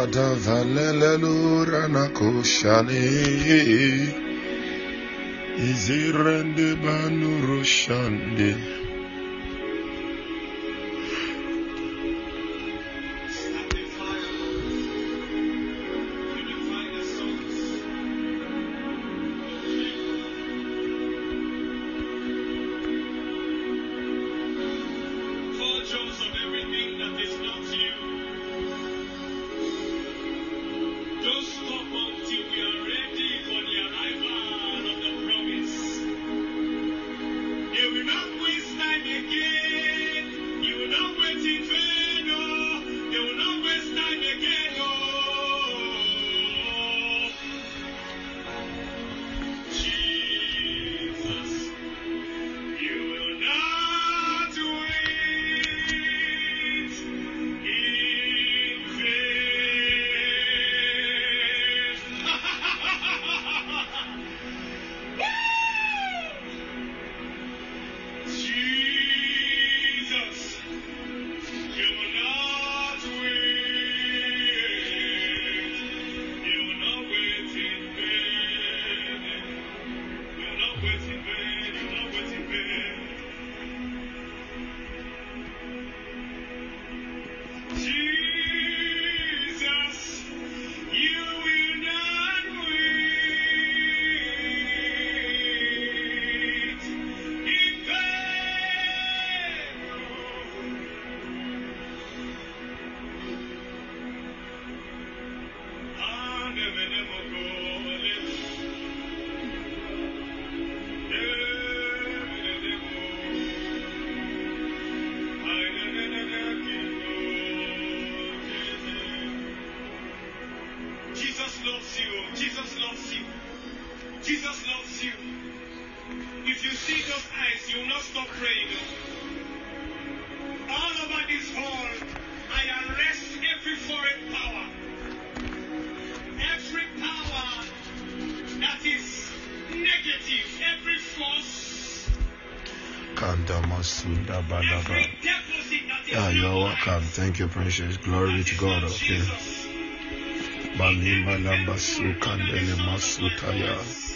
Kada valelelura na koshani. Izirende. Thank you, precious. Glory to God. Okay. Sukandele masutaya.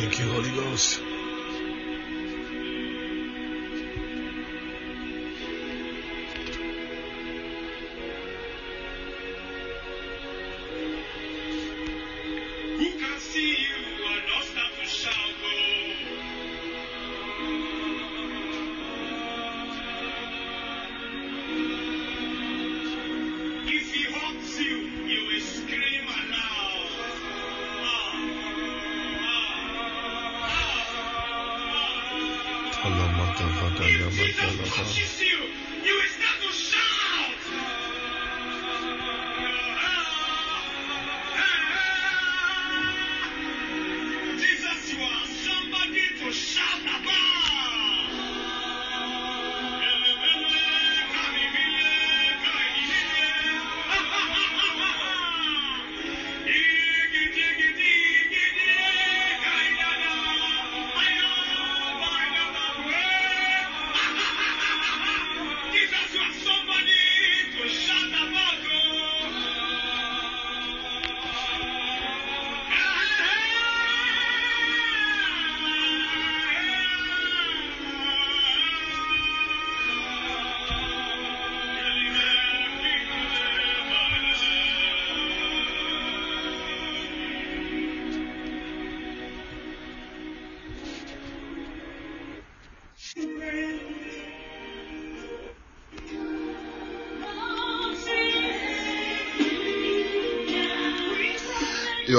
Thank you, Holy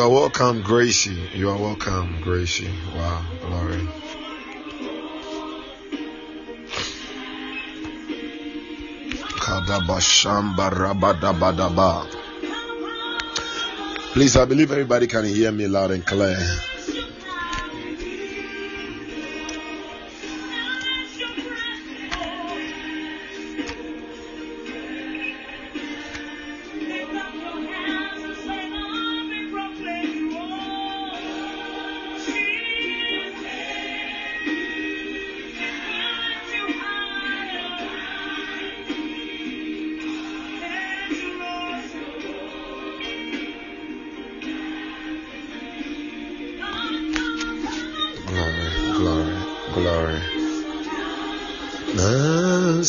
You are welcome, Gracie. You are welcome, Gracie. Wow, glory. Please, I believe everybody can hear me loud and clear.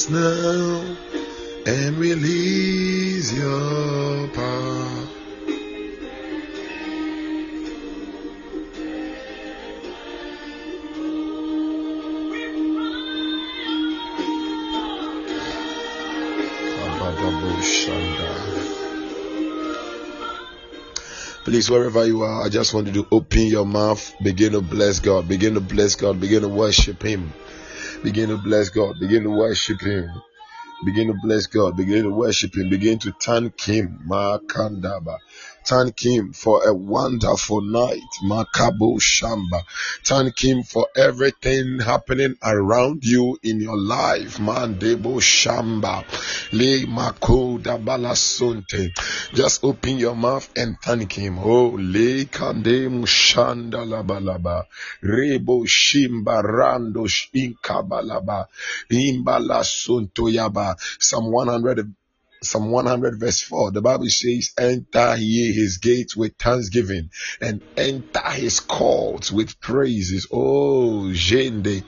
Dance now and release your power. Please, wherever you are, I just want you to open your mouth, begin to bless God, begin to bless God, begin to worship Him, begin to bless God, begin to worship Him. Begin to bless God. Begin to worship Him. Begin to thank Him. Makandaba. Thank Him for a wonderful night. Makabo Shamba. Thank Him for everything happening around you in your life. Mandebo Shamba. Le Makoda Balasunte. Just open your mouth and thank Him. Oh, Le Kande Mushanda Labalaba. Rebo Shimba Rando Shinkabalaba. Imbala. Psalm 100 Psalm 100 verse 4, the Bible says, enter ye his gates with thanksgiving and enter his courts with praises. Oh, Jende,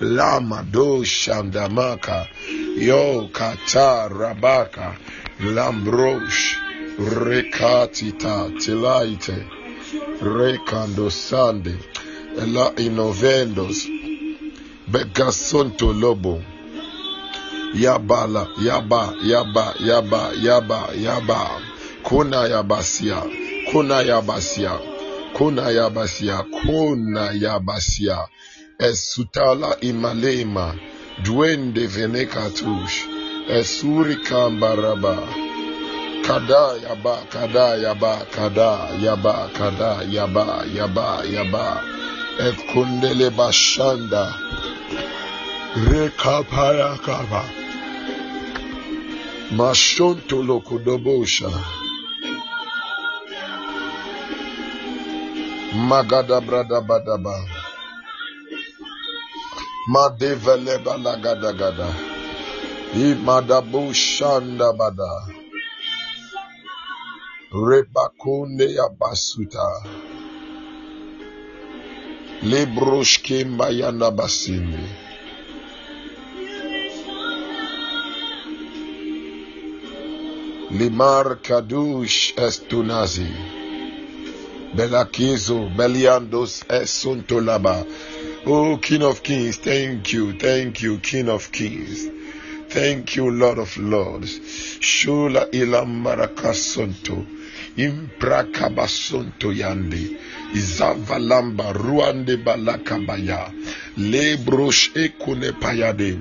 Lama do Shandamaka, Yo Kata Rabaka, Lambrosh, Rekatita, Tilaite, Rekando Sande, Ela Inovendos, Begasonto Lobo, Yabala, Yaba, Yaba, Yaba, Yaba, Yaba, Kuna Yabasia, Kuna Yabasia, Kuna Yabasia, Kuna Yabasia, Esutala Imalema, Duende Venekatush, Esuri Kambaraba, Kada Yaba, Kada Yaba, Kada Yaba, Kada Yaba, Yaba, Yaba, Ekundele Bashanda, Rekapaya Kaba. Mashonto lokudobosha. Magadabradabadaba. Madeveleba lagadagada. Imadabushandabada. Rebakunde yabasuta. Lebroshke mayanabasinde. Limar Kadush Estunazi. Belakizo Beliandos Esuntolaba. Oh, King of Kings, thank you, thank you, King of Kings. Thank you, Lord of Lords. Shula ilam marakasonto. Imprakabasonto yande. Izavalamba ruande balakabaya. Lebrosh ekune payade.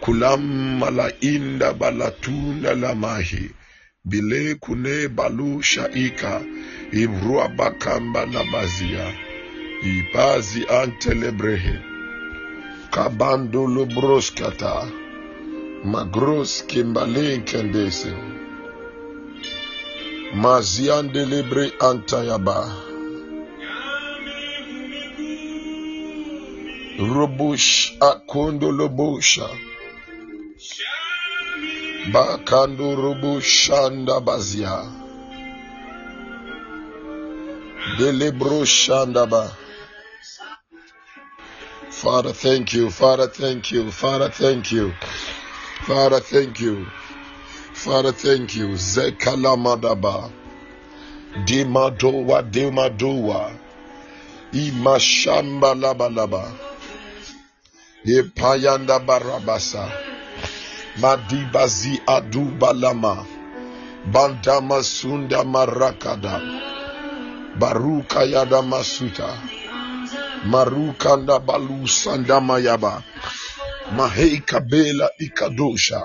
Kulam mala inda balatunda lamahi. bile kune balu shaika ibrua bakamba na mazia ipazi antelebrehe kabandulu broskata magros kimbalen kendese maziandelebre antayaba rubush akondolobosha lobosha. Bakando rubushanda bazia. Delibro shandaba. Father, thank you. Father, thank you. Father, thank you. Father, thank you. Father, thank you. Zekalamadaba. Dimadowa, Dimadowa. Imashamba laba laba. Ipayanda barabasa. Madibazi adubalama. Bantama sunda marakada. Baruka yada masuta. Maruka nda balu sanda mayaba. Maheka bela ikadosha.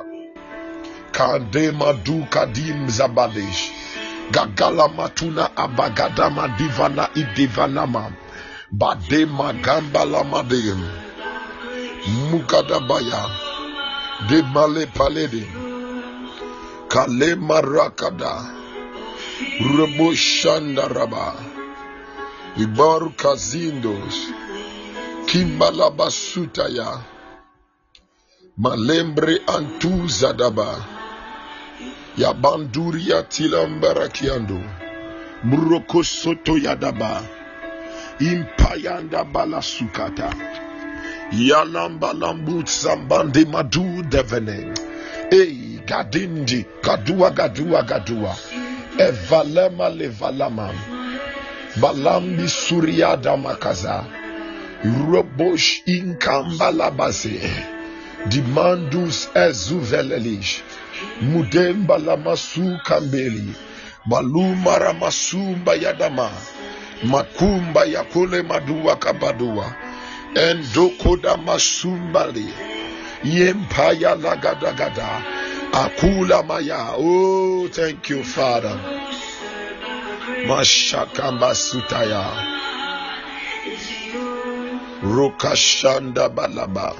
Kandema duka dim zabadesh. Gagala matuna abagadama divana idivanama. Badema gambala madim. Mukadabaya. Mukadabaya. De male paledi. Kale marakada. Rebo shandaraba. Ibaru kazindos. Kimbalaba sutaya. Malembre antuzadaba. Yabanduria tilambarakiando. Muroko soto yadaba. Impayanda balasukata. Yalamba lambut sambande madu devene. Ei gadindi gadua gadua gadua. Evalema levalama. Balambi suriada makaza. Robosh inkambalabase. Dimandus ezuvelelish. Mudemba lamasu kambeli. Maluma ramasumba yadama. Makumba yakule madua kabadua. Endokoda masumbali. Yempaya lagadagada. Akula maya. Oh, thank you, Father. Mashakamba sutaya. Rokashanda balaba.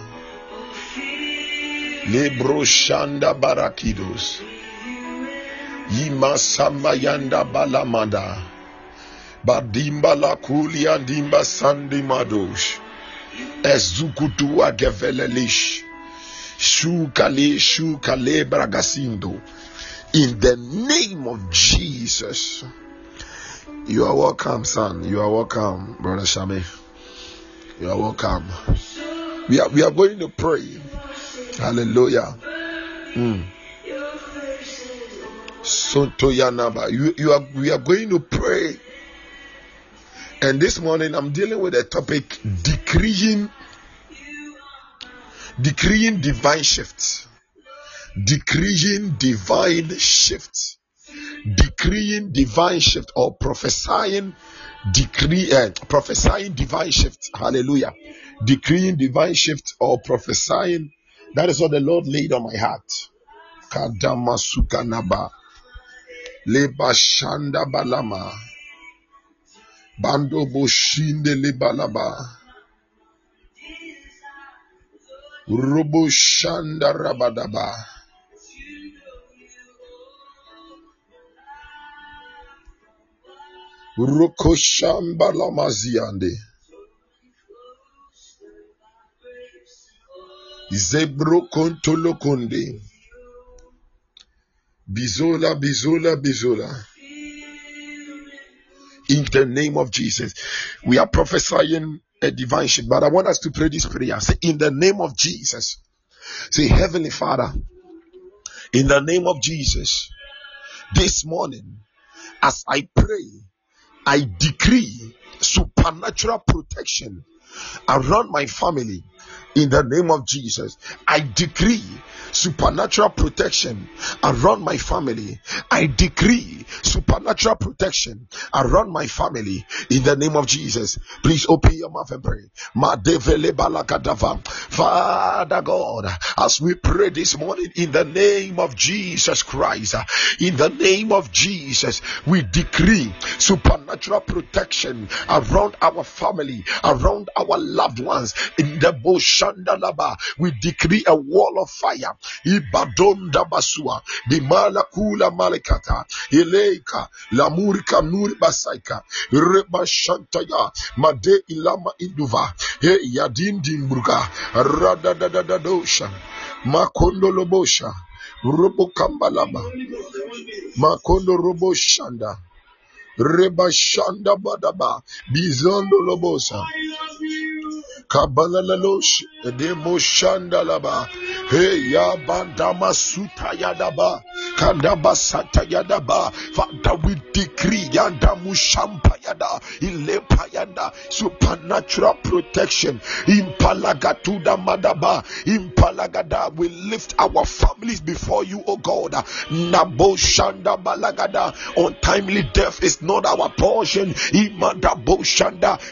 Lebro shanda barakidos. Yima sambayanda balamada. Badimba la kulia dimba sandi madosh. Ezukutua gevelelish. Shukale shukale bragasindo. In the name of Jesus. You are welcome, son. You are welcome, brother Shami. You are welcome. We are we are going to pray. Hallelujah. Mm. Sotoyanaba. You, you are we are going to pray. And this morning I'm dealing with a topic decreeing decreeing divine shifts. Decreeing divine shifts. Decreeing divine shift or prophesying decree uh, prophesying divine shift. Hallelujah. Decreeing divine shift or prophesying that is what the Lord laid on my heart. Kadama sukanaba. Leba shanda balama. Bando boshinde libalaba. Robo shanda rabadaba. Roko shamba lamaziande. Zebro kontolo konde. Bizola, bizola, bizola. In the name of Jesus, we are prophesying a divine shift. But I want us to pray this prayer. Say, in the name of Jesus. Say, Heavenly Father, in the name of Jesus, this morning, as I pray, I decree supernatural protection around my family in the name of Jesus. I decree supernatural protection around my family. I decree supernatural protection around my family in the name of Jesus. Please open your mouth and pray. Father God, as we pray this morning in the name of Jesus Christ, in the name of Jesus, we decree supernatural protection around our family, around our loved ones. In the Boshandalaba, we decree a wall of fire. ibadonda basua dimala kula malekata ileika lamurika nuri basaika rebashantaya made ilama induva he yadindimburga radadadadadosha makondolobosha robokambalaba makondo roboshanda Reba badaba. Bizondo lobosa. Kabala lalosh. Demo laba. Hey ya bandama suta yadaba. Kandaba sata yadaba. Father we decree yanda mushampa yada. Ilepa yada supernatural protection. Impalagatuda madaba. Impalagada we lift our families before you O God. Nabo shanda balagada. Untimely death is not our portion. Imanda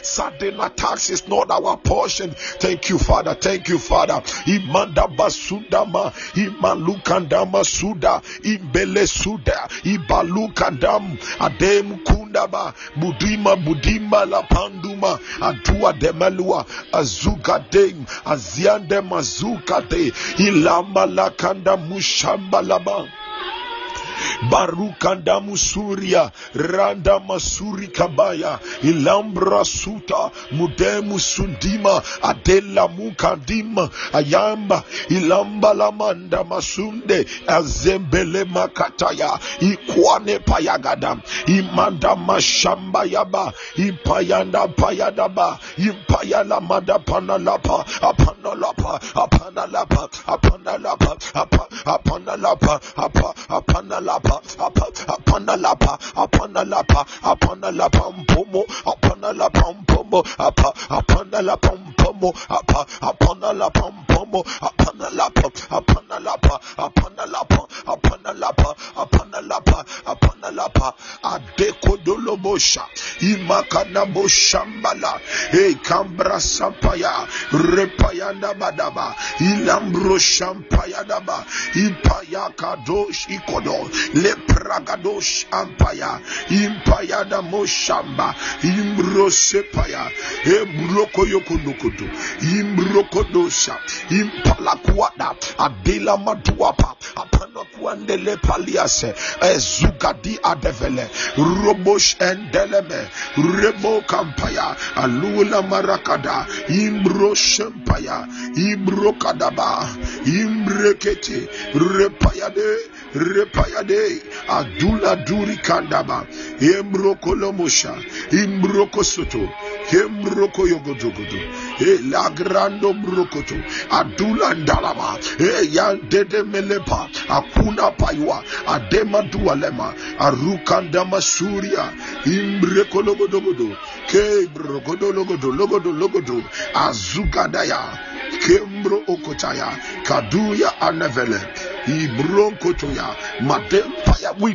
sudden attacks is not our portion. Thank you father. Thank you father. Imanda basudama imalukandama suda. Imbele suda. Ibalukandam. Adem kundaba. Budima budima la panduma. Adua demelua azuka dem aziande mazuka de. Ilama lakanda mushamba laba barukanda musuria randa masuri kabaya ilambra suta mudemu sundima adela mukandima ayamba ilamba lamanda masunde azembele makataya ikwane payagada imanda mashamba yaba impayanda payadaba impayala mada panalapa apanalapa apanalapa apanalapa apanalapa Apa apanalapa lapa, upon the lapa, upon the lapa, upon the lapa, pomo, upon the lapa, pomo, apa, upon the lapa, pomo, apa, upon the lapa, pomo, upon the lapa, upon the lapa, upon the lapa, upon the lapa, upon the lapa, upon apanalapa adekodolobosha imakanabosambala e kambra sampaya repayanda badaba ilambro shampayadaba impayakadosh ikodo lepragadosh ampaya impayada moshamba imrosepaya embroko yokonokodo imbrokodosha impalakuada adela maduapa apanakuandele paliase ezugadi adevele robosh endeleme rebo kampaya alula marakada imbro shempaya imbro kadaba imbrekete repayade repayade adula duri kandaba. Embroko lomosha imbroko soto embroko yogodogodo e lagrando brokoto adula ndalama e yandede melepa akuna paywa adema dualema arukanda masuria. Imbreko logodogodo ke brogodo logodo logodo logodo azugadaya kembro okotaya kaduya anevele ibronkotoya madempaya we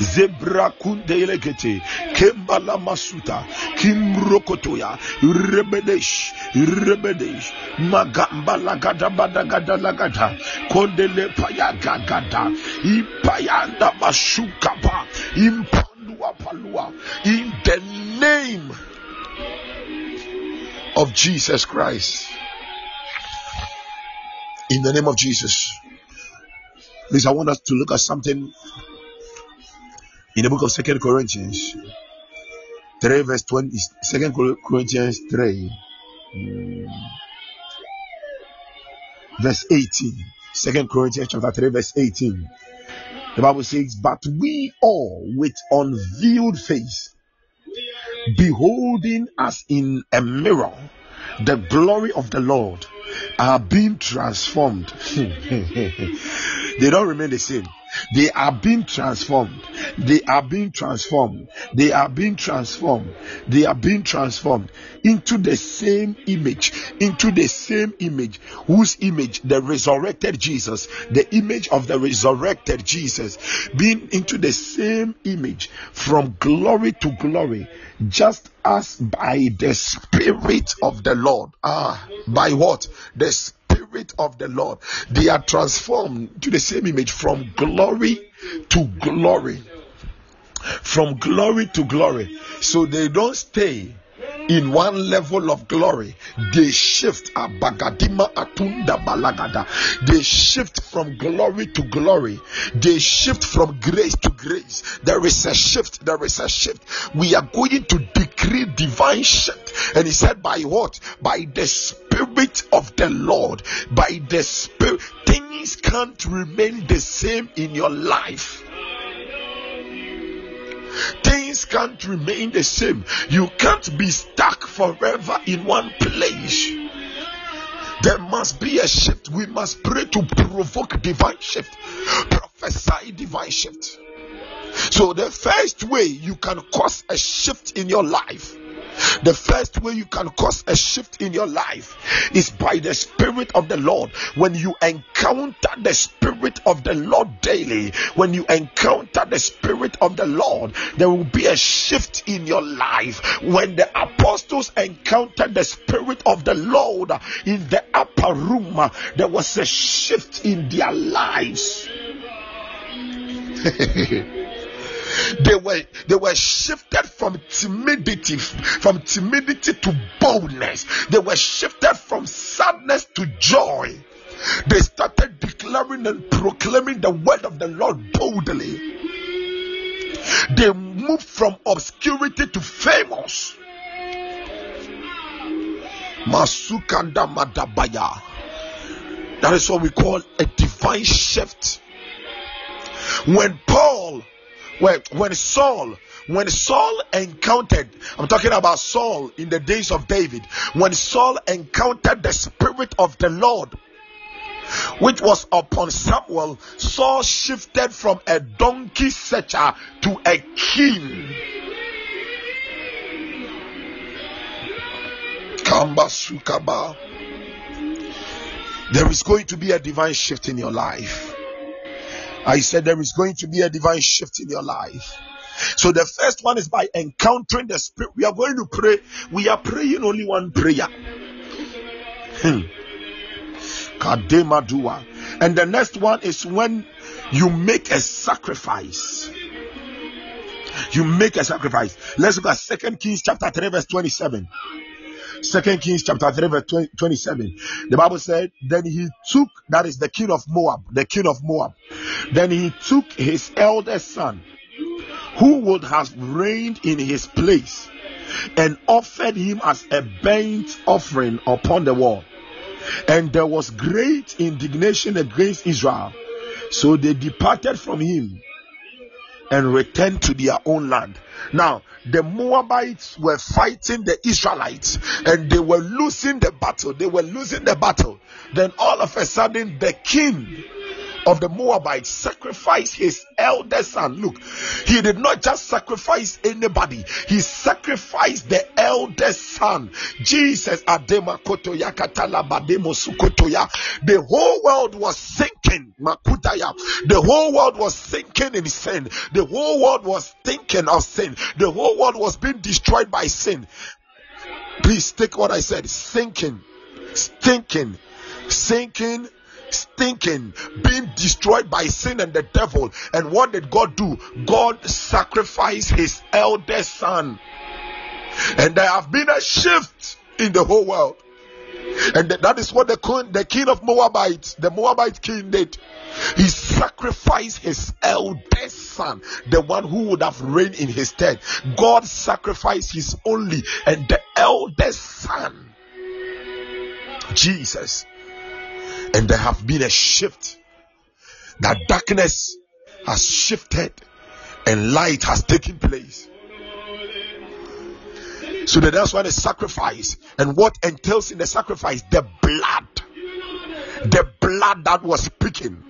zebra kundelegete kembala masuta kimrokotoya rebedesh rebedesh magamba lagada badagada lagada kondele paya gagada ipayanda masukapa impandua palua in the name of Jesus Christ. In the name of Jesus. Please I want us to look at something in the book of Second Corinthians 3 verse 20 Second Corinthians 3 mm, verse 18 Second Corinthians chapter 3 verse 18 The Bible says, But we all with unveiled face, beholding as in a mirror the glory of the Lord, are being transformed. Hmm, hmm, hmm, they don't remain the same. They are being transformed. They are being transformed. They are being transformed. They are being transformed into the same image, into the same image. Whose image? The resurrected Jesus. The image of the resurrected Jesus. Being into the same image from glory to glory, just as by the Spirit of the Lord. Ah, by what? The Spirit of the Lord. They are transformed to the same image from glory to glory. From glory to glory. So they don't stay in one level of glory they shift abagadima atunda balagada. They shift from glory to glory. They shift from grace to grace. There is a shift there is a shift. We are going to decree divine shift. And he said by what? By the spirit of the lord. By the spirit. Things can't remain the same in your life Things can't remain the same. You can't be stuck forever in one place. There must be a shift. We must pray to provoke divine shift, prophesy divine shift. So, the first way you can cause a shift in your life the first way you can cause a shift in your life is by the Spirit of the Lord. When you encounter the Spirit of the Lord daily, when you encounter the Spirit of the Lord, there will be a shift in your life. When the apostles encountered the Spirit of the Lord in the upper room, there was a shift in their lives. they were they were shifted from timidity from timidity to boldness. They were shifted from sadness to joy. They started declaring and proclaiming the word of the lord boldly. They moved from obscurity to famous. Masukanda madabaya. That is what we call a divine shift. When paul when, when Saul, when Saul encountered, I'm talking about Saul in the days of David, when Saul encountered the Spirit of the Lord, which was upon Samuel, Saul shifted from a donkey searcher to a king. There is going to be a divine shift in your life. I said there is going to be a divine shift in your life. So the first one is by encountering the spirit. We are going to pray. We are praying only one prayer. Hmm. And the next one is when you make a sacrifice. You make a sacrifice. Let's look at Second Kings chapter 3, verse 27. Second Kings chapter 3, verse 20, 27. The Bible said, Then he took, that is the king of Moab, the king of Moab. Then he took his eldest son, who would have reigned in his place, and offered him as a burnt offering upon the wall. And there was great indignation against Israel. So they departed from him and returned to their own land. Now, the Moabites were fighting the Israelites and they were losing the battle. They were losing the battle. Then all of a sudden, the king of the Moabites sacrificed his eldest son. Look, he did not just sacrifice anybody, he sacrificed the eldest son. Jesus. The whole world was sinking. The whole world was sinking in sin. The whole world was thinking of sin. The whole world was being destroyed by sin. Please take what I said. Sinking, stinking, sinking stinking, being destroyed by sin and the devil. And what did God do? God sacrificed his eldest son. And there have been a shift in the whole world. And that is what the king, the king of Moabites, the Moabite king did. He sacrificed his eldest son, the one who would have reigned in his stead. God sacrificed his only and the eldest son, Jesus and there have been a shift that darkness has shifted and light has taken place. So that that's why the sacrifice and what entails in the sacrifice the blood, the blood that was speaking.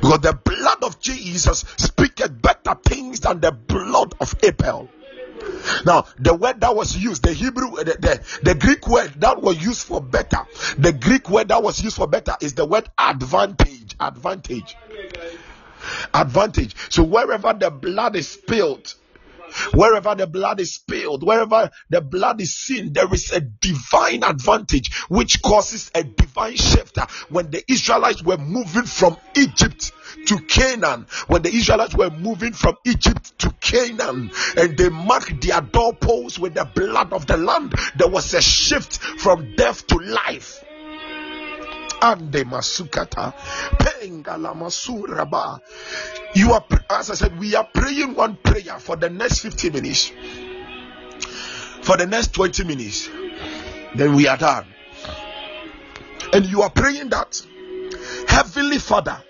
Because the blood of Jesus speaketh better things than the blood of Abel. Now, the word that was used, the Hebrew, uh, the, the, the, Greek word that was used for better, the Greek word that was used for better is the word advantage. Advantage. Advantage. So, wherever the blood is spilled, Wherever the blood is spilled, wherever the blood is seen, there is a divine advantage which causes a divine shift. When the Israelites were moving from Egypt to Canaan, when the Israelites were moving from Egypt to Canaan, and they marked their doorposts with the blood of the land, there was a shift from death to life ande masukata pengala you are as i said we are praying one prayer for the next 15 minutes for the next 20 minutes then we are done and you are praying that heavenly father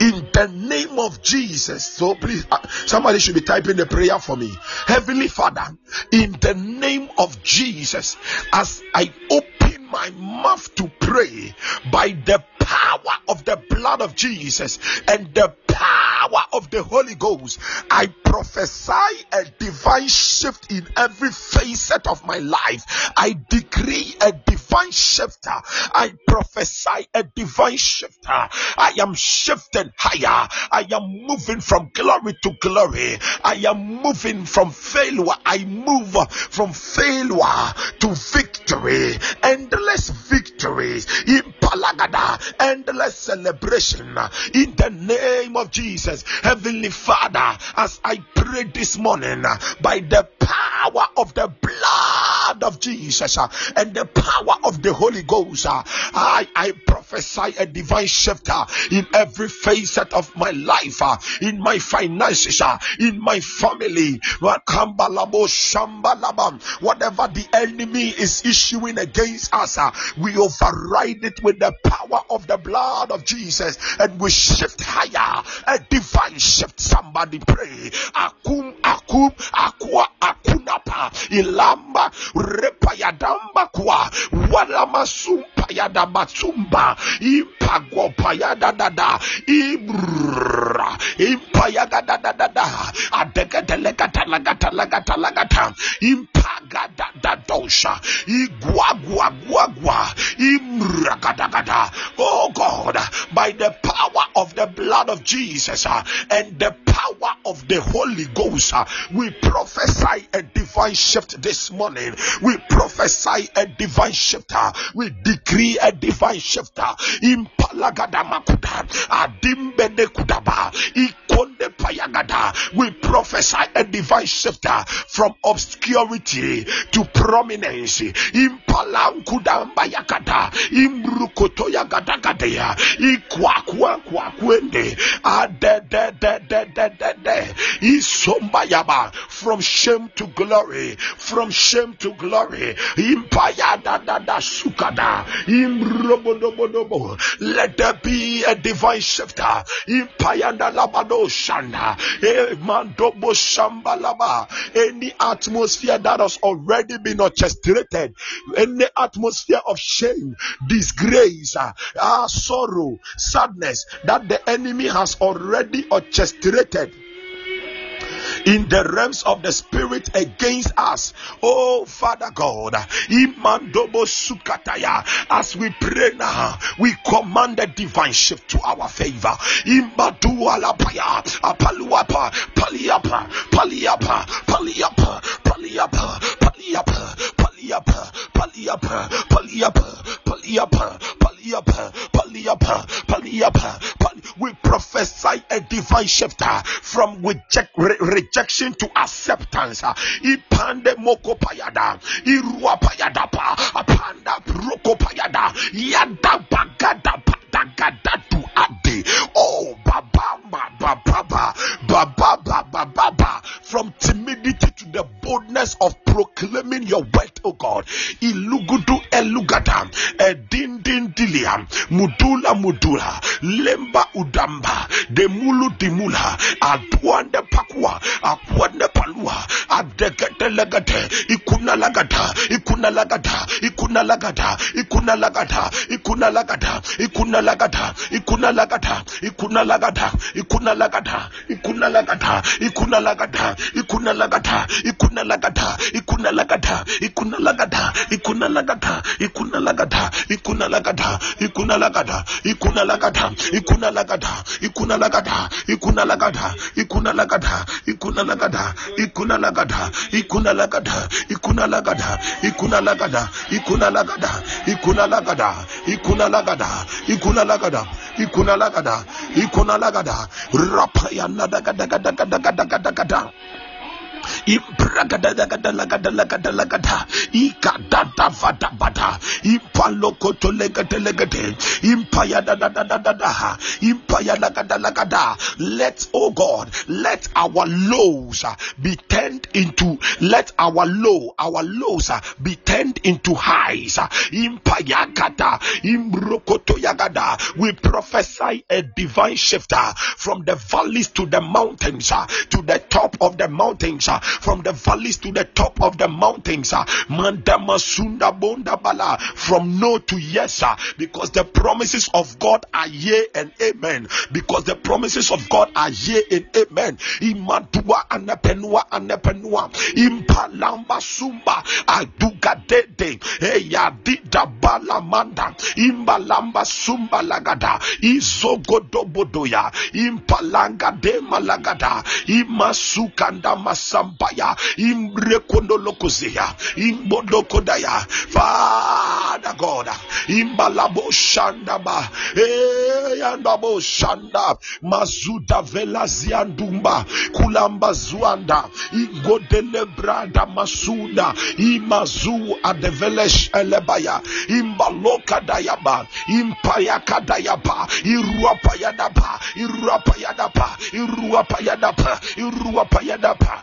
in the name of Jesus. So please, uh, somebody should be typing the prayer for me. Heavenly Father, in the name of Jesus, as I open my mouth to pray by the power of the blood of Jesus and the power of the Holy Ghost, I prophesy a divine shift in every facet of my life. I decree a divine shift. I prophesy a divine shift. I am shifting higher. I am moving from glory to glory. I am moving from failure. I move from failure to victory. Endless victories in Palagada. Endless celebration in the name of Jesus. Heavenly Father, as I pray this morning by the power of the blood of Jesus and the power of the Holy Ghost, I, I prophesy a divine shift uh, in every facet of my life, uh, in my finances, uh, in my family. Whatever the enemy is issuing against us, we override it with the power of the blood of Jesus and we shift higher. A divine shift. Somebody pray. Akum, akum, aqua, akunapa, ilamba, repayadamba kwa, walama sumpa yada batsumba, impagwa payada dada, ibra, impayada dada dada, adega delegata lagata lagata lagata, impagada dadosha, gwa gwa, imragadagada. Oh God, by the power of the blood of Jesus uh, and the power of the Holy Ghost, uh, we prophesy a divine shift this morning. We prophesy a divine shift. Uh, we decree a divine shift. Uh, Impalagadamakuda, Adimbede Kudaba, Payagada. We prophesy a divine shift from obscurity to prominence. Impalankudambayakada, Imrukotoyagadagadeya, Ikwakwakwende, Adededededede, Isombayaba, from shame to glory, from shame to glory. Impayadadada sukada, Imrobodobodobo. Let there be a divine shifter. Impayanda labado shanda. Any atmosphere that has already been orchestrated, any atmosphere of shame, disgrace, uh, sorrow, sadness that the enemy has already orchestrated in the realms of the spirit against us. Oh, Father God, as we pray now, we command a divine shift to our favor. Apaluapa, paliapa, paliapa, paliapa, paliapa, paliapa, paliapa, paliapa, paliapa, paliapa, we prophesy a divine shift uh, from reject, re- rejection to acceptance. uh, Ipande moko payada, irua payada pa, apanda roko payada, yada bagada padagada tu ade. Oh, baba, baba, baba, baba, baba, from timidity to the boldness of proclaiming your word, oh God. Ilugudu elugada, edindin dilia, mudula mudula lemba udamba demulu dimula aduande pakua apuande palua adegete legete ikuna lagata ikuna lagata ikuna lagata ikuna lagata ikuna lagata ikuna lagata ikuna lagata ikuna lagata ikuna lagata Ikunalagata Icuna Lagata Icuna Lagata ikuna lagata Icuna Lagata Icuna Lagata ikuna lagata ikuna lagata ikuna lagata ikuna lagata ikuna lagata ikuna lagata ikuna lagata ikuna lagata ikuna lagata ikuna lagata ikuna lagata ikuna lagata ikuna lagata ikuna lagata ikuna lagata ikuna lagata ikuna Ibragadagadalagadalagadalagada. Ikadadavadabada. Impalokotolegadelegade. Impayadadadadadaha. Impayadagadalagada. Let, oh God, let our lows be turned into, let our low, our lows be turned into highs. Impayagada. Imrokotoyagada. We prophesy a divine shifter from the valleys to the mountains, to the top of the mountains from the valleys to the top of the mountains uh, mandama sunda bonda bala from no to yes uh, because the promises of god are yea and amen. Because the promises of god are yea and amen. Imadua anapenua anapenua. Impalamba sumba aduga dede. Bala manda. Imbalamba sumba lagada. Izogodobodoya impalanga de malagada. Imasukanda masambaya imbrekondolokozea imbodokodaya father god imbalabo shandaba eh, eyandabo shanda. Mazuda velaziandumba kulamba zuanda. Igodele brada masunda imazu adevelesh elebaya. Imbaloka dayaba impayaka dayaba iruapayadaba iruapayadaba iruapayadaba iruapayadaba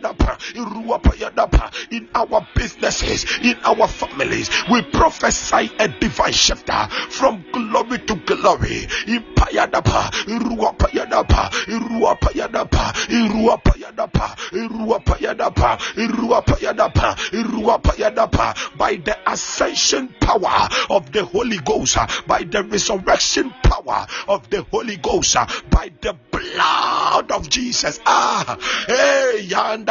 in our businesses in our families we prophesy a divine shifter from glory to glory. By the ascension power of the Holy Ghost uh, by the resurrection power of the Holy Ghost uh, by the blood of Jesus ah hey yanda payadam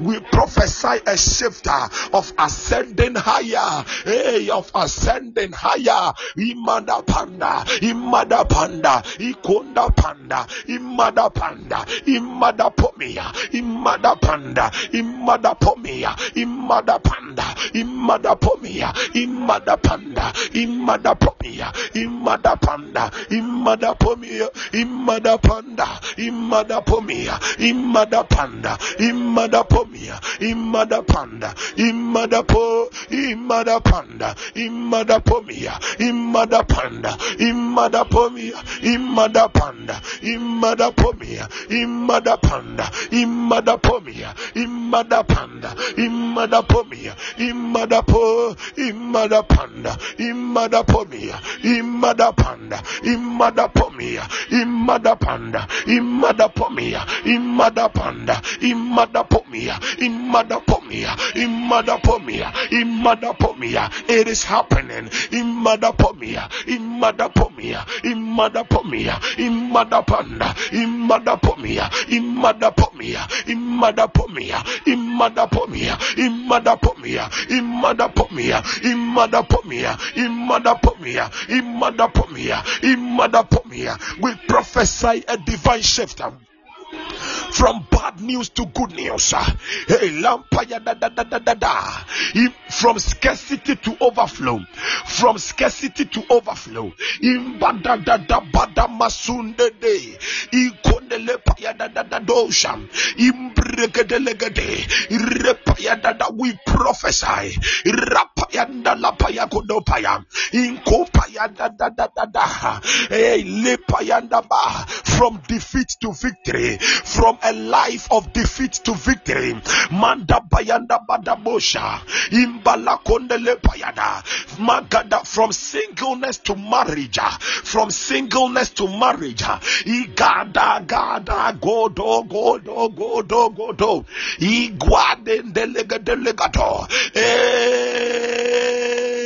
we prophesy a shifter of ascending higher. Hey of ascending higher. Imada panda imada panda ikonda panda imada panda imada pomia imada panda imada pomia imada panda imada pomia imada panda imada pomia imada panda imada pomia imada panda imada pomia imada panda imada pomia imada panda imada po imada panda imada pomia imada panda imada pomia imada panda imada pomia imada panda imada pomia imada panda imada pomia imada po imada panda imada pomia imada panda imada pomia imada panda imada pomia imada panda it is happening. We prophesy a divine shift from bad news to good news. Hey, lampaya da da da da da da. From scarcity to overflow. From scarcity to overflow. In bada da da bada masunde de. Ikonele paya da da da dosha. Imbregedelegede. Repaya da da. We prophesy. Rapaya da la paya kodopaya. Inkopaya da da da da da. Hey, lepaya ba. From defeat to victory. From a life of defeat to victory. Manda bayanda badabosha. Imbala kondele payada. Magada from singleness to marriage. From singleness to marriage. Igada gada godo godo godo godo. Iguade delega delegato. Eh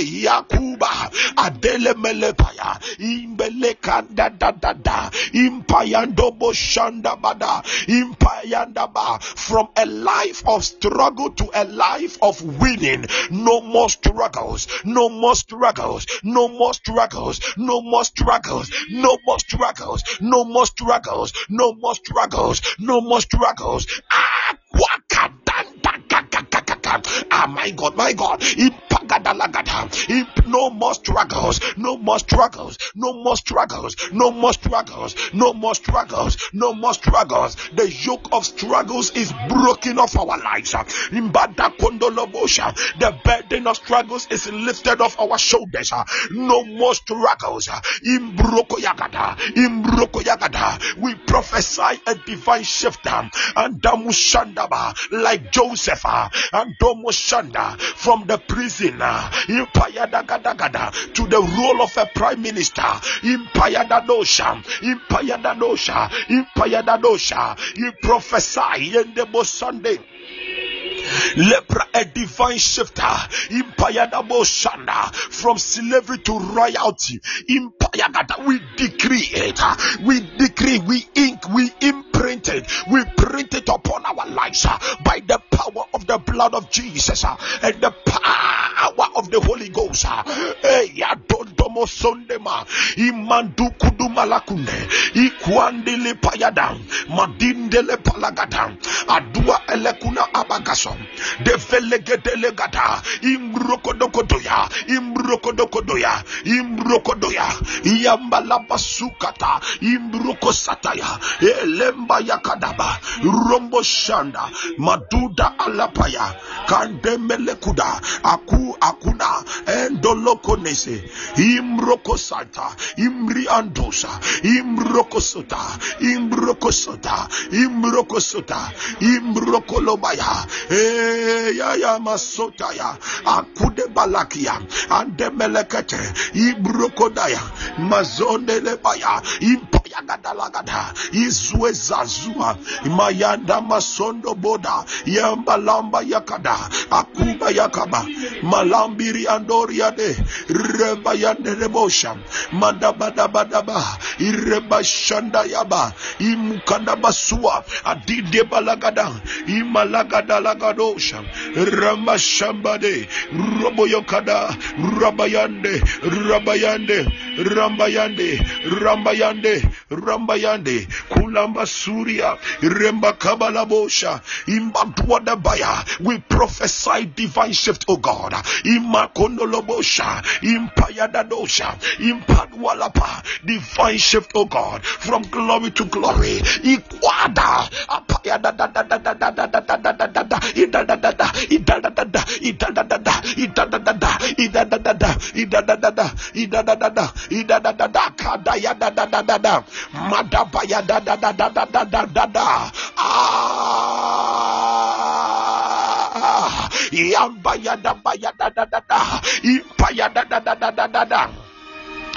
Yakuba Adele Melepaya Imbele Kanda da da da Impayando Boshanda Bada Impayanda Ba from a life of struggle to a life of winning. No more struggles, no more struggles, no more struggles, no more struggles, no more struggles, no more struggles, no more struggles, no more struggles. Ah, Ah, my God, my God. No more struggles, no more struggles, no more struggles, no more struggles, no more struggles, no more struggles. The yoke of struggles is broken off our lives. The burden of struggles is lifted off our shoulders. No more struggles. We prophesy a divine shift and like Joseph and Domoshanda from the prison to the role of a prime minister. In Payadadosha, in Payadadosha, in Payadadosha. He prophesy in the Sunday lepra a divine shifter. Impayadabo shanda. From slavery to royalty. Impayagada we decree it. We decree we ink we imprint it. We print it upon our lives uh, by the power of the blood of jesus uh, and the power of the holy ghost uh. dondomo sondema. Imandu kudumalakunde ikwandile payada madindele palagada adua elekuna develegedelegata. Imbrokodokodoya. Imbrokodokodoya. Imbrokodoya. Yambalabasukata imbrokosataya. Elemba yakadaba rombo shanda maduda alapaya. Kandemelekuda. Aku akuna. Endolokonese. Imbrokosata. Imri andosa imbrokosota. Imbrokosota. Imbrokosota. Imbrokolobaya, imbrokosota ya akude balakia ande melekete ibrokodaya mazonde lebaya impaya gadalagada izwe zazua mayanda masondo boda yambalamba yakada akuba yakaba malambiri andoriade reba yande rebosha madabadabadaba ireba shanda yaba imukanda basua adide balagada imalagada lagadosha ramba shambade roboyokada rabayande rabayande rambayande rambayande Ramba yande, kulamba suria remba kabalabosha imbabwadabaya we prophesy divine shift O God imakondolobosha impayadadosha impadwalapa divine shift O God from glory to glory ikwada idadadada idadadada idadadada idadadada idadadada idadadada idadadada idadadada idadadada kadayadadadada madabayadadadadadadada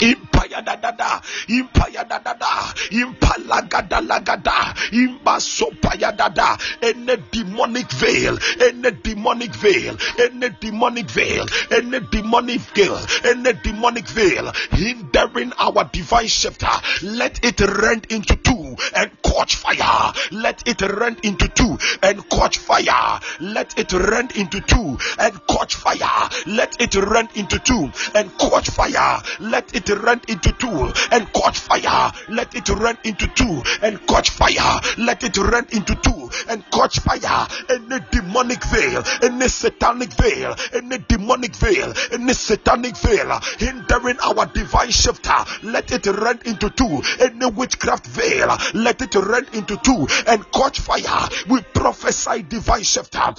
ah yambayadabayadadadada impayadadadadadada impayadadada impayadadada impalagadalagada imbasopayadada any demonic veil. Any demonic veil. Any demonic veil. Any demonic veil. Any demonic veil. Hindering our divine shifter let it rend into two and catch fire. Let it rend into two and catch fire. Let it rend into two and catch fire. Let it rend into two and catch fire. Let it rend into two and catch fire. Let it rend into two and catch fire. Let it rend into two and catch fire. Any demonic veil, any satanic veil, any demonic veil, any satanic veil hindering our divine shifter. Let it rend into two. Any witchcraft veil, let it rend into two and catch fire. We prophesy divine shifter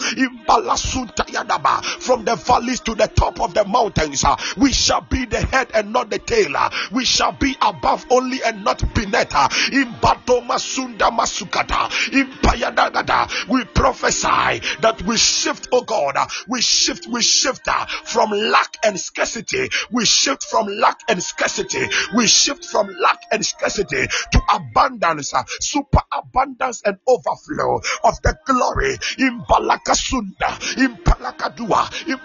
from the valleys to the top of the mountains. Uh, we shall be the head and not the tail. Uh, We shall be above only and not beneath. In Sunda Masukata, in Payadagada, we prophesy that we shift, oh God, we shift, we shift uh, from lack and scarcity. We shift from lack and scarcity. We shift from lack and scarcity to abundance, uh, super abundance and overflow of the glory in Balakasunda, in Palakadua, in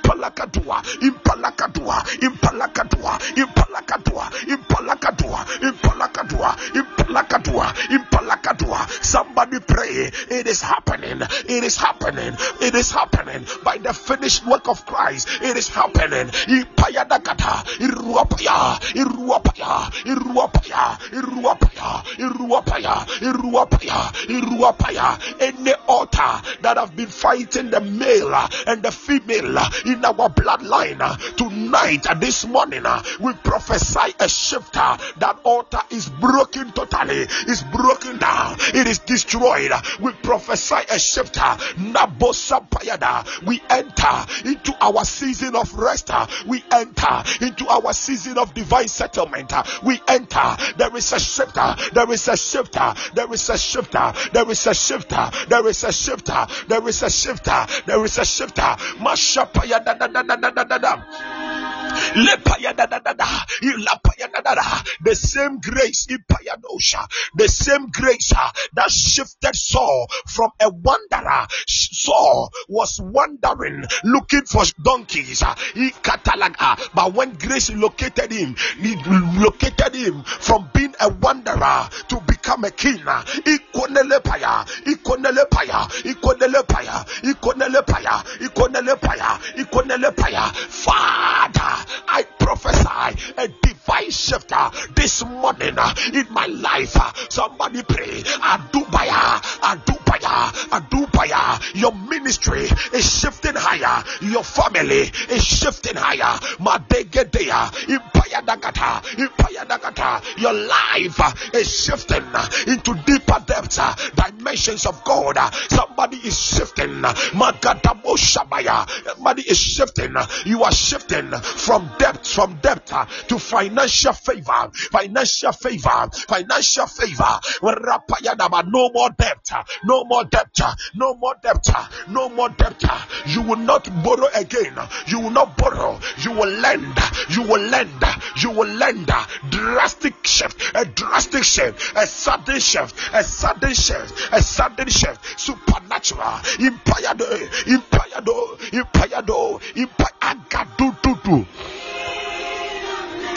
Palakadua, in Palakadua, in Palakadua, in Palakadua, in Palakadua, in Palakadua, in Palakadua, in Palakadua. Somebody pray. It is happening. It is happening. It is happening by the finished work of Christ. It is happening. Ipayadakata, Iruapaya, Iruapaya, Iruapaya, Iruapaya, Iruapaya, Iruapaya, Iruapaya. Any altar that have been fighting the male and the female in our bloodline tonight, this morning, we prophesy a shifter. That altar is broken totally, is broken down, it is destroyed. We prophesy a shifter. Nabosa Payada. We enter into our season of rest. We enter into our season of divine settlement. We enter. There is a shifter. There is a shifter. There is a shifter. There is a shifter. There is a shifter. There is a shifter. There is a shifter. Mashapaya The same grace, the same grace uh, that shifted Saul from a wanderer. Saul was wandering, looking for donkeys. Uh, but when grace located him, he located him from being a wanderer to become a king. Ikonelepaya, ikonelepaya, ikonelepaya, ikonelepaya, ikonelepaya, ikonelepaya. Father, I prophesy a divine shifter this morning uh, in my life. Uh, somebody pray. Adubaya, Adubaya, Adubaya. Your ministry is shifting higher. Your family is shifting higher. Madegedea, Impayadagata, Impayadagata. Your life uh, is shifting into deeper depths, dimensions of God. Somebody is shifting. Shabaya. Somebody is shifting. You are shifting from depth from depth uh, to financial favor financial favor financial favor. No more debt uh, no more debt uh, no more debt uh, no more debt uh. you will not borrow again uh, you will not borrow you will lend you will lend you will lend drastic shift a drastic shift a sudden shift a sudden shift a sudden shift. Supernatural impayado impayado impayado impayado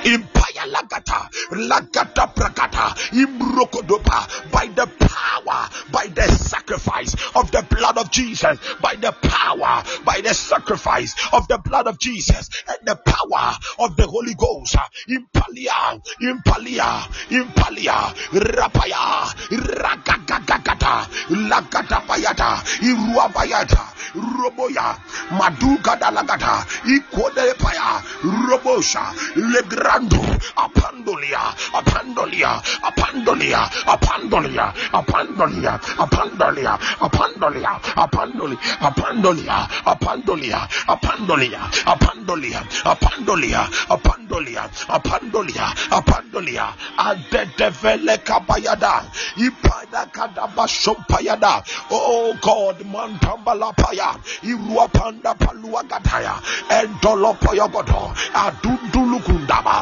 Impaya lagata, lagata prakata, imrokodopa, by the power, by the sacrifice of the blood of Jesus, by the power, by the sacrifice of the blood of Jesus, and the power of the Holy Ghost. Impalia, impalia, impalia, rapaya, ragagagagata, lagata bayata, iruabayata, roboya, maduga dalagata, ikode paya, robosha, legra Rando, Apandolia, Apandolia, Apandolia, Apandolia, Apandolia, Apandolia, Apandolia, Apandolia, Apandolia, Apandolia, Apandolia, Apandolia, Apandolia, Apandolia, Apandolia, Apandolia, Adedevele Kabayada, Ipada Kadaba Shompayada, oh God, Mantambala Paya, Iruapanda Paluagataya, and Dolopoyogodo, Adundulukundaba,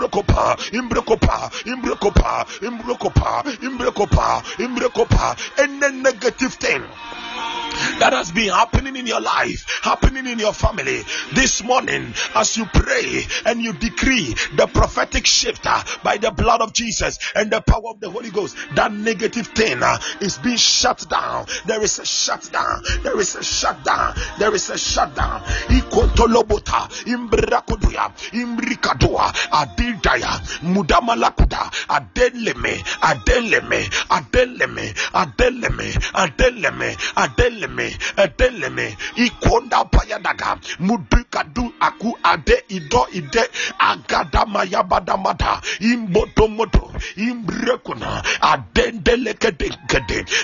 imbrekopaya imbrekopaya imbrekopaya imbrekopaya imbrekopaya imbrekopaya any negative thing that has been happening in your life, happening in your family this morning as you pray and you decree the prophetic shift uh, by the blood of Jesus and the power of the Holy Ghost. That negative thing uh, is being shut down. There is a shutdown. There is a shutdown. There is a shutdown. Ikontolobota, imbrakuduya, imbrikadua, adidaya, mudamalakuda, adeleme, adeleme, adeleme, adeleme, adeleme, adeleme, adeleme, ikonda payadaga, mudukadu aku ade ido ide, agadama yabadamada, imbotomoto, imbrekuna, adendelekede,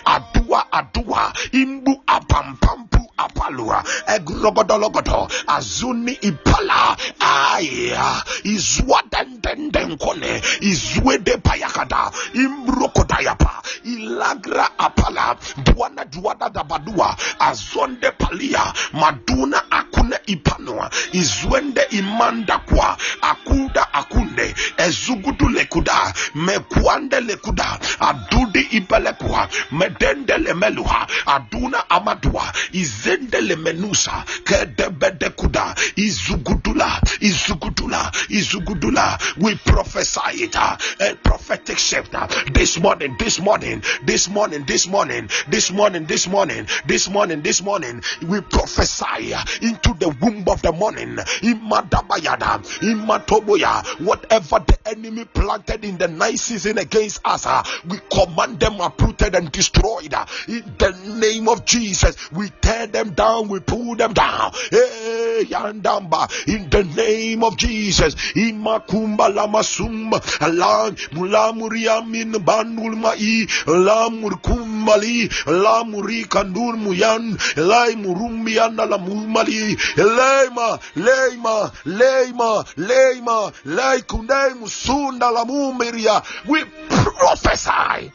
adua adua, imbu apampampu apalua, egrogodologodo, azuni ipala, aya, izwadendendenkone, izwede payakada, imbrokodayapa, ilagra apala, duana duada dabadua, azonde palia, maduna Ipone Ipanoa, Izwende Imanda Kwa, Akuda Akunde, Ezugudu Lekuda, Mekwande Lekuda, Adudi Ibalekwa, Medende Lemeluha, Aduna Amadua, Izende Lemenusa, Kedebede Kuda, Izugudula, Izugudula, Izugudula. We prophesy it, uh, a prophetic shift uh, this morning, this morning, this morning, this morning, this morning, this morning, this morning, this morning. We prophesy uh, into the womb of the morning. Imadabayada, Imatoboya, whatever the enemy planted in the night season against us, uh, we command them uprooted and destroyed. uh, in the name of Jesus, we tear them down, we pull them down. Yandamba, in the name of Jesus, Imakumba Lamasum, Alan, Mulamuriamin Bandulmai, Lamur Kumbali, Lamuri Kandur Muyan, Elai Murumbiana Lamumali, Elema, Leima, Leima, Leima, Laikunde Musunda Lamumeria. We prophesy.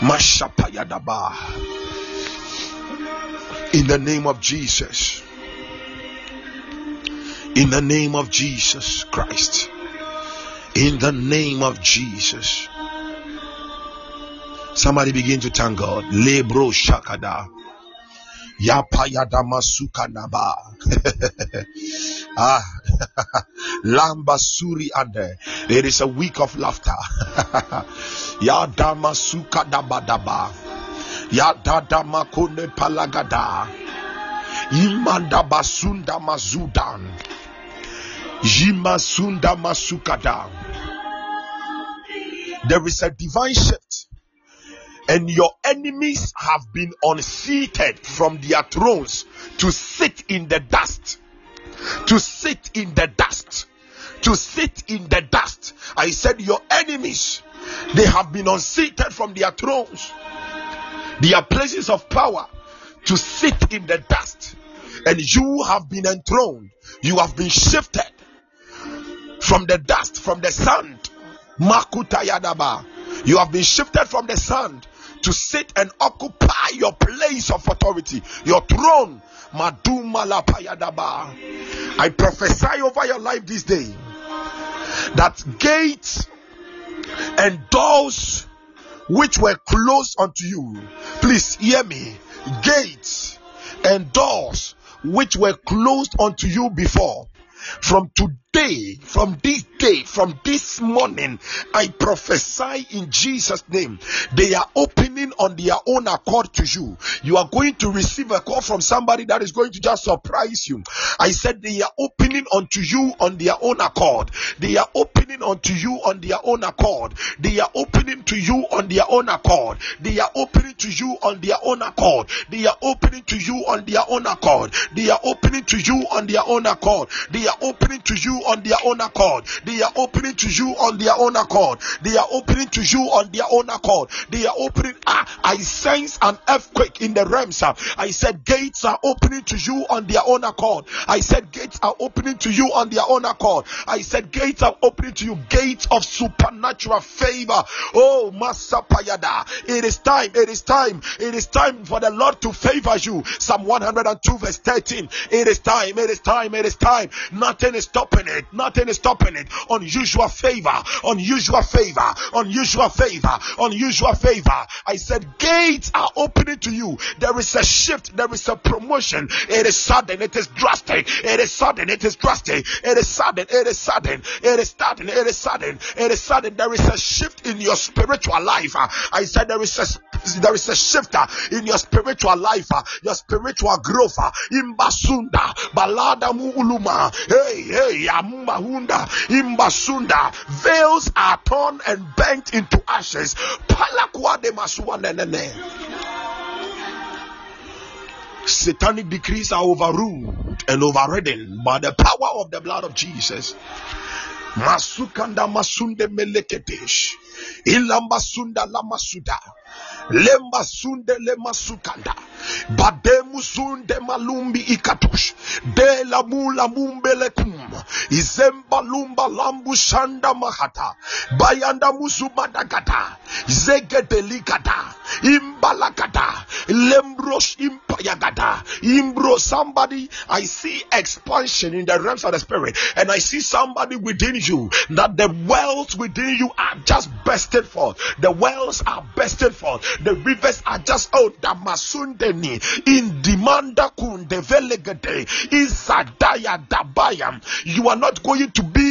Mashapayadaba. In the name of Jesus. In the name of Jesus Christ. In the name of Jesus. Somebody begin to thank God. Lebro shakada. Yapayada masukanaba. ah. Lamba suri ande. It is a week of laughter. Yadama sukadabadaba. Yadada makone palagada. Imanda basunda mazudan. Jimasunda masukada. There is a divine shift, and your enemies have been unseated from their thrones to sit in the dust. To sit in the dust. To sit in the dust. I said, Your enemies, they have been unseated from their thrones, their places of power, to sit in the dust. And you have been enthroned, you have been shifted from the dust, from the sand. Makutayadaba. You have been shifted from the sand to sit and occupy your place of authority, your throne. I prophesy over your life this day that gates and doors which were closed unto you, please hear me. Gates and doors which were closed unto you before, from today, from this day, from this morning, I prophesy in Jesus' name, they are opening on their own accord to you. You are going to receive a call from somebody that is going to just surprise you. I said they are opening unto you on their own accord. They are opening unto you on their own accord. They are opening to you on their own accord. They are opening to you on their own accord. They are opening to you on their own accord. They are opening to you on their own accord. They are opening to you on their own accord. They are opening to you on their own accord. They are opening to you on their own accord. They are opening. Ah, I sense an earthquake in the realms. I said gates are opening to you on their own accord. I said gates are opening to you on their own accord. I said gates are opening to you. Gates of supernatural favor. Oh, Masapayada. It is time. It is time. It is time for the Lord to favor you. Psalm 102 verse 13. It is time. It is time. It is time. Nothing is stopping it. Nothing is stopping it. Unusual favor. Unusual favor. Unusual favor. Unusual favor. I said gates are opening to you. There is a shift. There is a promotion. It is sudden. It is drastic. It is sudden. It is drastic. It is sudden. It is sudden. It is sudden. It is sudden. It is sudden. There is a shift in your spiritual life. I said there is a there is a shift in your spiritual life, your spiritual growth. Imbasunda, balada muuluma, hey hey, amumahunda, imbasunda. Veils are torn and bent into ashes. Palakwa de. Satanic decrees are overruled and overridden by the power of the blood of Jesus. Masukanda masunde meleketesh. Ilambasunda lamasuda. Lemba sunde lema sukanda. Bademu sunde malumbi ikatush. De la mula mumbele kum. Mahata. Bayanda musubadagata. Zege delikata. Imbalakata. Lembros impayagata. Imbro somebody. I see expansion in the realms of the spirit. And I see somebody within you that the wells within you are just bursted forth. The wells are bursted forth. The rivers are just out. Damasundeni in demanda kundevelegede isadaya dabayam. You are not going to be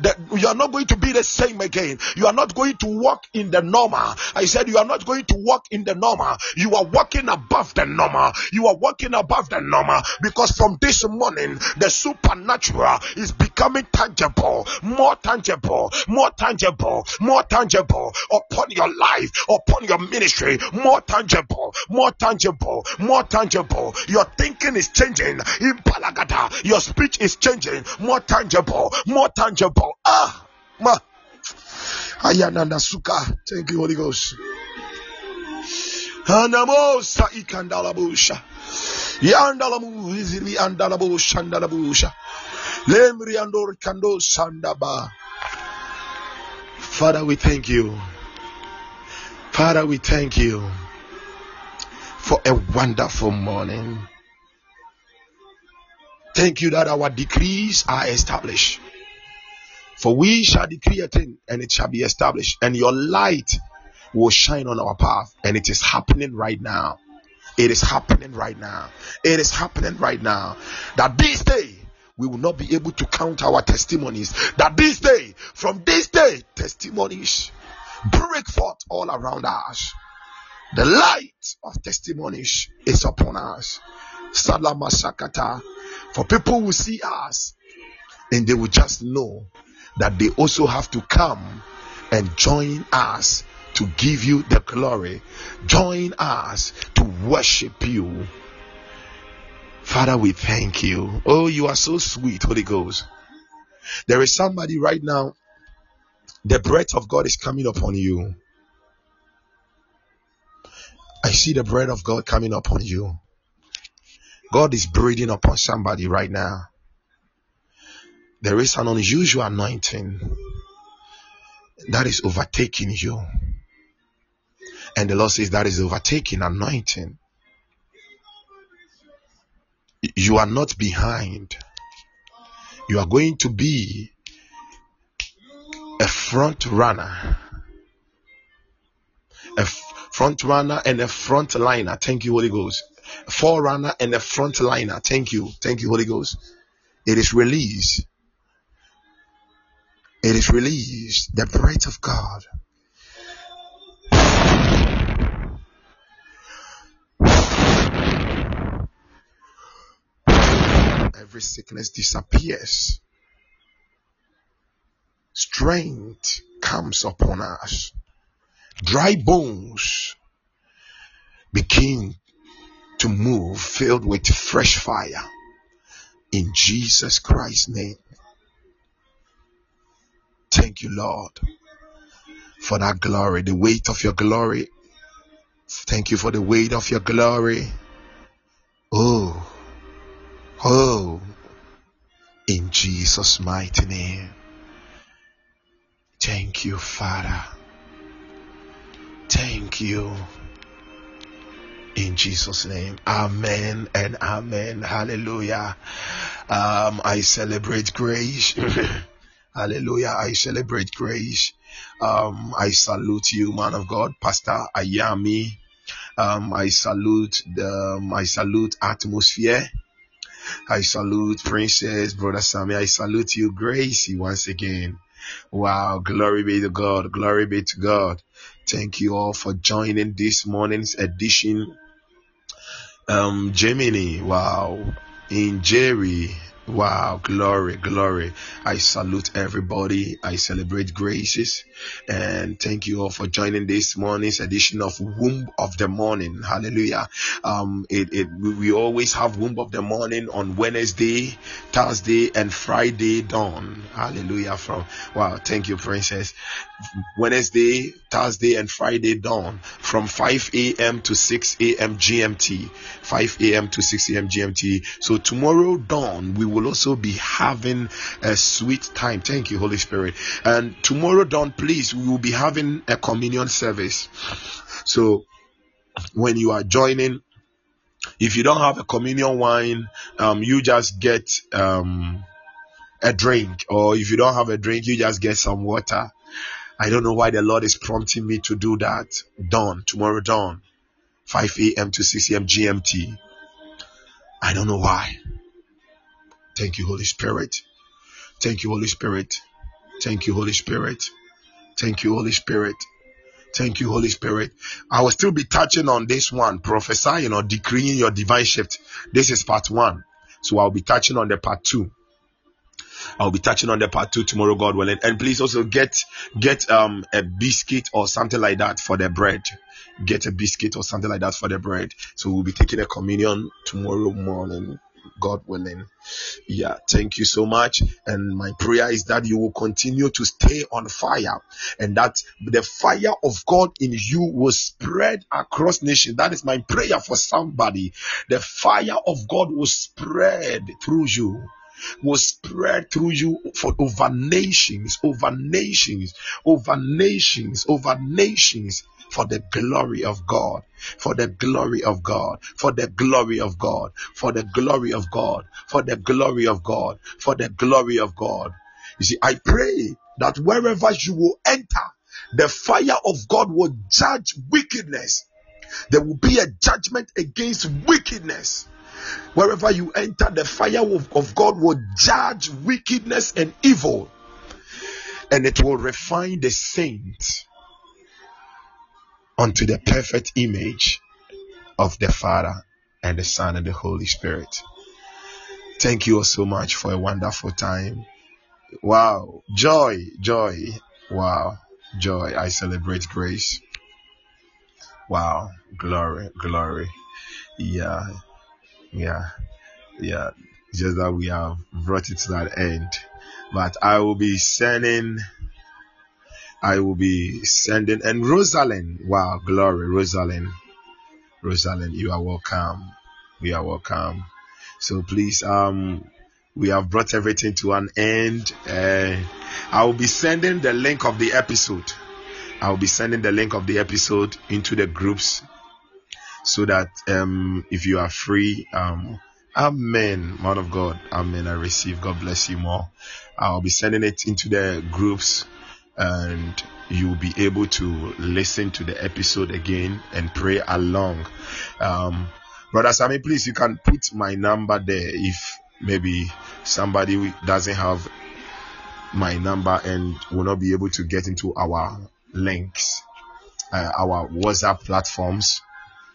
the you are not going to be the same again. You are not going to walk in the normal. I said you are not going to walk in the normal. You are walking above the normal. You are walking above the normal because from this morning the supernatural is becoming tangible, more tangible, more tangible, more tangible upon your life, upon your ministry, more tangible, more tangible, more tangible. Your thinking is changing. In Palagada, your speech is changing. More tangible, more tangible. Ah, ma. Ayananda suka. Thank you, Holy Ghost. Anamosa ikandalabusha. Yandalamu izili andalabusha andalabusha. Lemri andor kando sandaba. Father, we thank you. Father, we thank you for a wonderful morning. Thank you that our decrees are established. For we shall decree a thing and it shall be established, and your light will shine on our path, and it is happening right now. It is happening right now. It is happening right now. That this day we will not be able to count our testimonies. That this day, from this day, testimonies break forth all around us. The light of testimonies is upon us. Salama Sakata. For people will see us and they will just know that they also have to come and join us to give you the glory. Join us to worship you. Father, we thank you. Oh, you are so sweet, Holy Ghost. There is somebody right now, the breath of God is coming upon you. I see the breath of God coming upon you. God is breathing upon somebody right now. There is an unusual anointing that is overtaking you. And the Lord says that is overtaking anointing. You are not behind. You are going to be a front runner. A front runner and a front liner. Thank you, Holy Ghost. A forerunner and a front liner. Thank you. Thank you, Holy Ghost. It is released. It is released. The breath of God. Every sickness disappears. Strength comes upon us. Dry bones begin to move filled with fresh fire. In Jesus Christ's name. Thank you, Lord, for that glory, the weight of your glory. Thank you for the weight of your glory. Oh, oh, in Jesus' mighty name. Thank you, Father. Thank you. In Jesus' name. Amen and amen. Hallelujah. Um, I celebrate grace. Hallelujah. I celebrate grace. Um, I salute you, man of God, Pastor Ayami. Um, I salute the, um, I salute atmosphere. I salute Princess, Brother Sammy. I salute you, Gracie, once again. Wow. Glory be to God. Glory be to God. Thank you all for joining this morning's edition. Um, Gemini. Wow. In Jerry. Wow, glory, glory. I salute everybody. I celebrate graces and thank you all for joining this morning's edition of Womb of the Morning. Hallelujah. Um, it, it, we always have Womb of the Morning on Wednesday, Thursday, and Friday dawn. Hallelujah. From wow, thank you, Princess. Wednesday, Thursday, and Friday dawn from 5 a.m. to 6 a.m. GMT. 5 a.m. to 6 a.m. GMT. So tomorrow dawn we will also be having a sweet time. Thank you, Holy Spirit. And tomorrow dawn, please, we will be having a communion service. So when you are joining, if you don't have a communion wine, um, you just get um, a drink, or if you don't have a drink, you just get some water. I don't know why the Lord is prompting me to do that. Dawn, tomorrow dawn, 5 a.m. to 6 a.m. GMT. I don't know why. Thank you, Holy Spirit. Thank you, Holy Spirit. Thank you, Holy Spirit. Thank you, Holy Spirit. Thank you, Holy Spirit. I will still be touching on this one, prophesying or decreeing your divine shift. This is part one. So I'll be touching on the part two. I'll be touching on the part two tomorrow, God willing. And please also get get um a biscuit or something like that for the bread. Get a biscuit or something like that for the bread. So we'll be taking a communion tomorrow morning. God willing. Yeah, thank you so much. And my prayer is that you will continue to stay on fire and that the fire of God in you will spread across nations. That is my prayer for somebody. The fire of God will spread through you will spread through you for over nations, over nations, over nations, over nations for the glory of God, for the glory of God, for the glory of God, for the glory of God, for the glory of God, for the glory of God. You see, I pray that wherever you will enter, the fire of God will judge wickedness. There will be a judgment against wickedness. Wherever you enter, the fire of, of God will judge wickedness and evil, and it will refine the saints unto the perfect image of the Father and the Son and the Holy Spirit. Thank you all so much for a wonderful time. Wow. Joy, joy. Wow. Joy. I celebrate grace. Wow. Glory, glory. Yeah. Yeah. Yeah. Just that we have brought it to that end. But I will be sending I will be sending. And Rosalind, wow, glory, Rosalind. Rosalind, you are welcome. We are welcome. So please, um, we have brought everything to an end. Uh, I will be sending the link of the episode. I will be sending the link of the episode into the groups so that um, if you are free, um, Amen, man of God, Amen. I receive. God bless you more. I'll be sending it into the groups and you'll be able to listen to the episode again and pray along. Um, Brother Sammy, please, you can put my number there if maybe somebody doesn't have my number and will not be able to get into our links, uh, our WhatsApp platforms,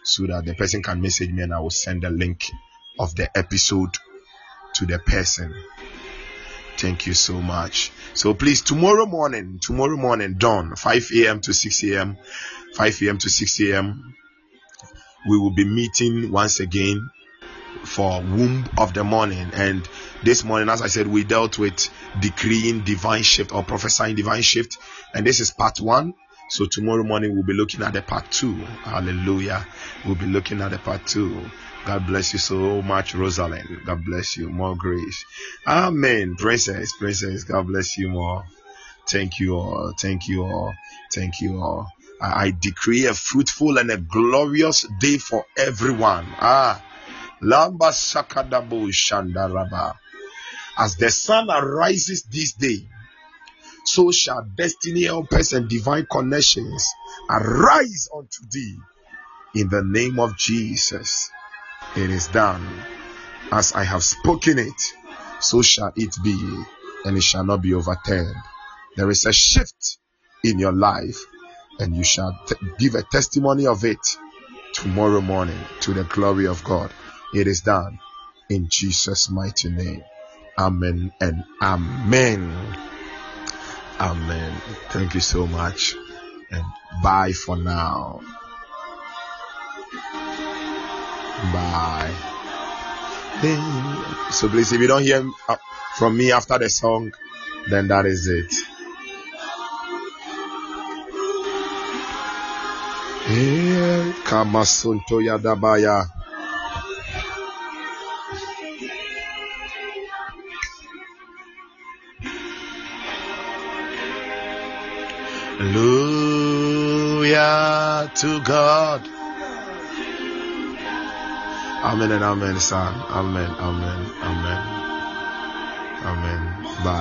so that the person can message me and I will send the link of the episode to the person. Thank you so much. So please, tomorrow morning, tomorrow morning, dawn, 5 a.m. to 6 a.m., 5 a.m. to 6 a.m., we will be meeting once again for womb of the morning and this morning as i said we dealt with decreeing divine shift or prophesying divine shift and this is part one so tomorrow morning we'll be looking at the part two. Hallelujah. We'll be looking at the part two. God bless you so much rosalind. God bless you. More grace. Amen. Princess princess god bless you more. Thank you all. Thank you all. Thank you all. I decree a fruitful and a glorious day for everyone. Ah, Lamba Sakadabo Shandaraba. As the sun arises this day, so shall destiny helpers and divine connections arise unto thee. In the name of Jesus, it is done. As I have spoken it, so shall it be, and it shall not be overturned. There is a shift in your life and you shall t- give a testimony of it tomorrow morning to the glory of God. It is done in Jesus' mighty name. Amen and amen. Amen. Thank you so much. And bye for now. Bye. So please, if you don't hear uh, from me after the song, then that is it. Kamasunto Yadabaya. Hallelujah to God. Amen and amen, son. Amen, amen, amen. Amen. Bye.